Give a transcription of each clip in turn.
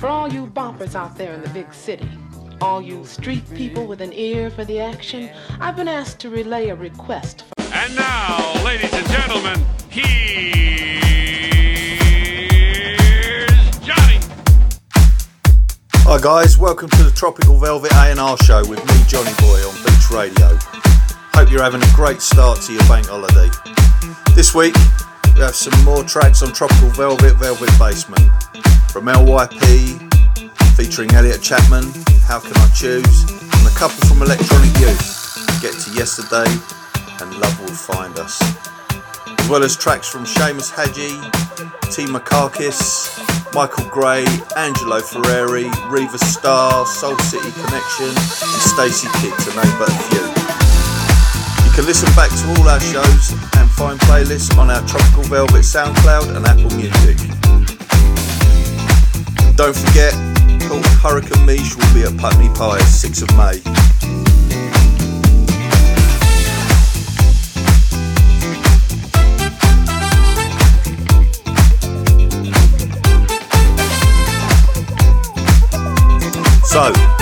For all you boppers out there in the big city, all you street people with an ear for the action, I've been asked to relay a request. For- and now, ladies and gentlemen, here's Johnny. Hi guys, welcome to the Tropical Velvet A&R show with me, Jonnyboy, on Beach Radio. Hope you're having a great start to your bank holiday. This week, we have some more tracks on Tropical Velvet, Velvet Basement. From LYP, featuring Elliot Chapman, How Can I Choose, and a couple from Electronic Youth, Get to Yesterday, and Love Will Find Us. As well as tracks from Seamus Haji, T. Markakis, Michael Gray, Angelo Ferreri, Riva Starr, Soul City Connection, and Stacy Kidd, to name but a few. You can listen back to all our shows and find playlists on our Tropical Velvet SoundCloud and Apple Music. Don't forget, Hurricane Mish will be at Putney Pie 6th of May. So,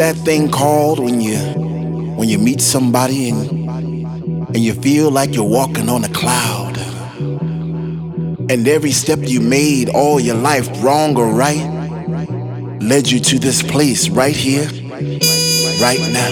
that thing called when you when you meet somebody and and you feel like you're walking on a cloud? And every step you made all your life, wrong or right, led you to this place right here, right now.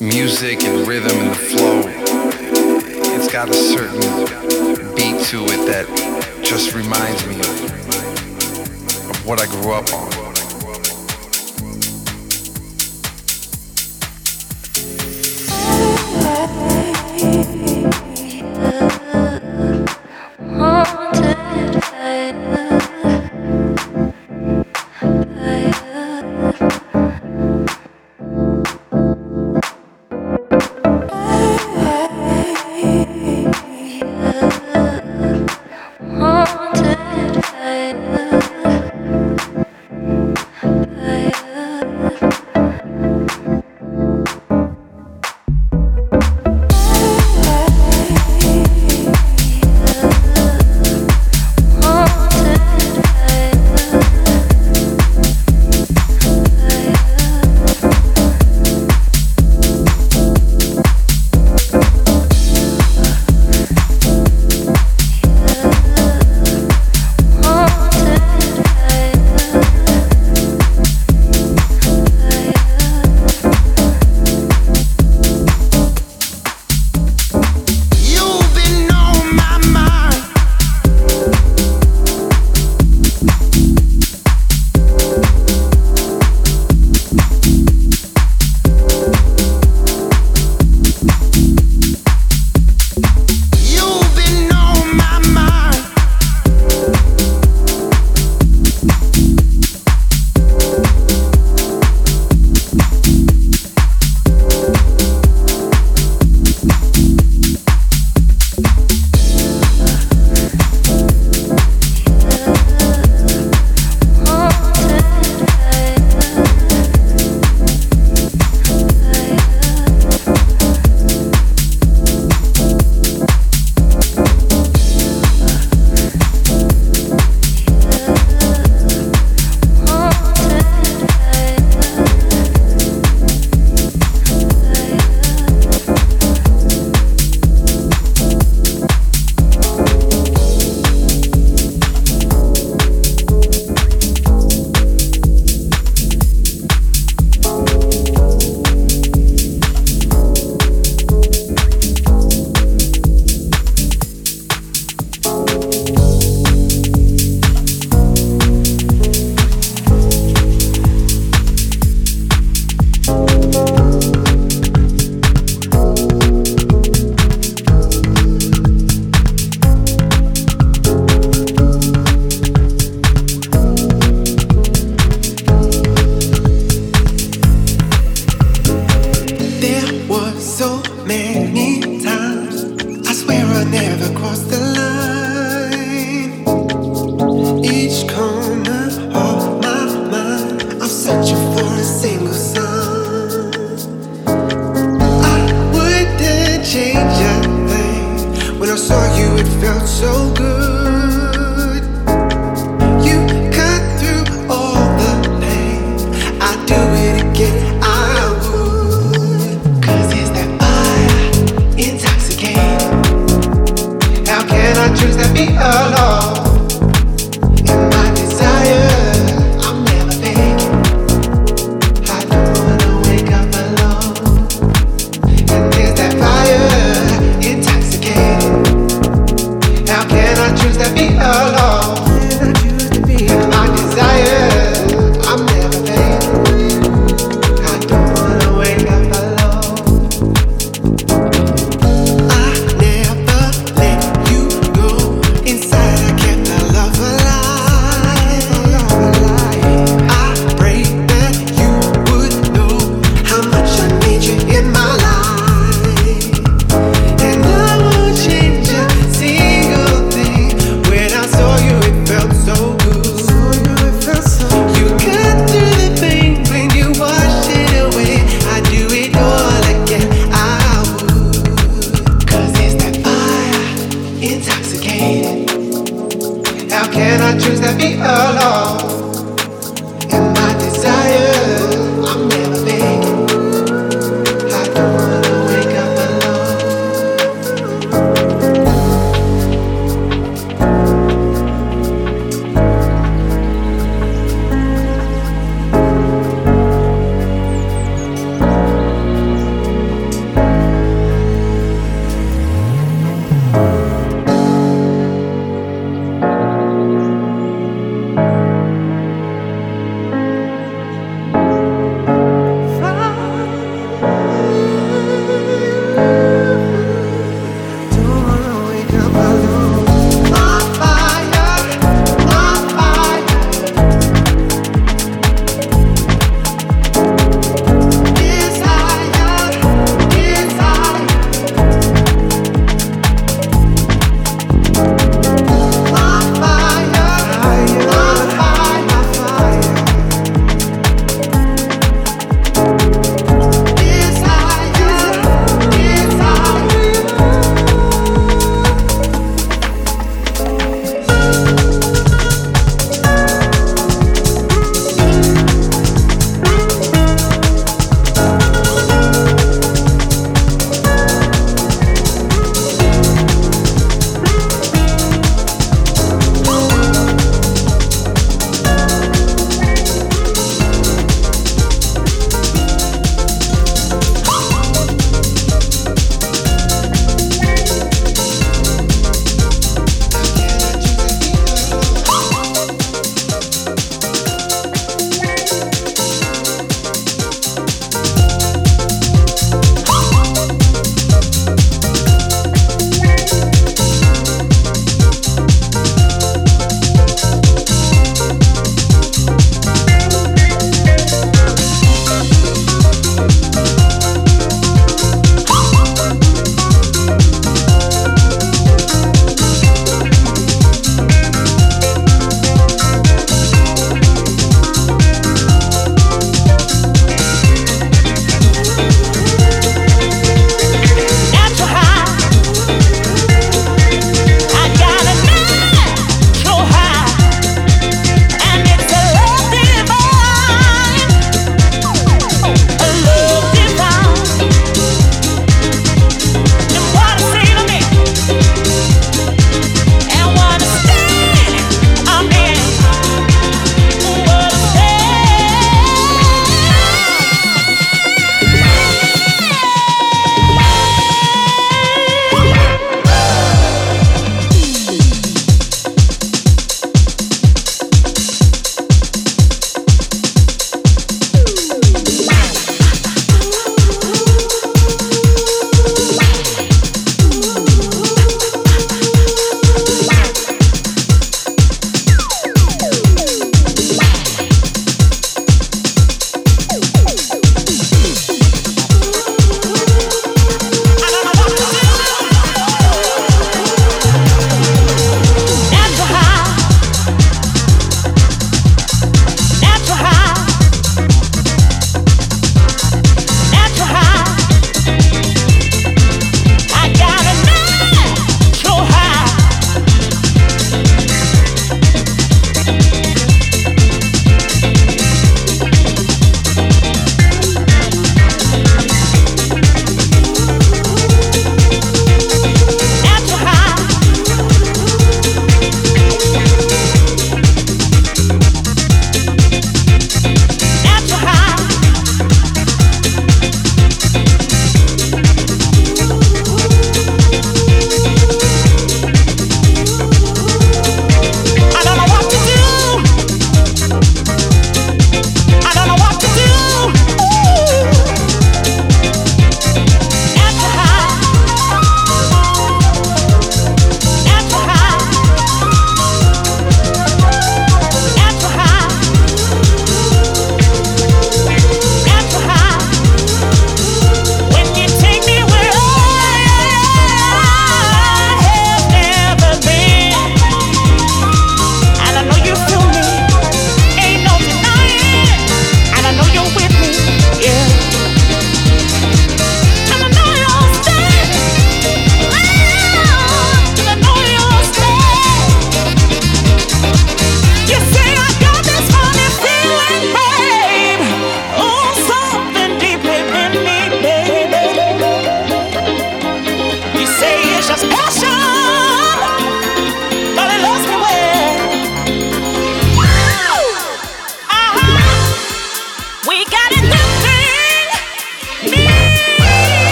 Music and rhythm and the flow. It's got a certain beat to it that just reminds me of, what I grew up on.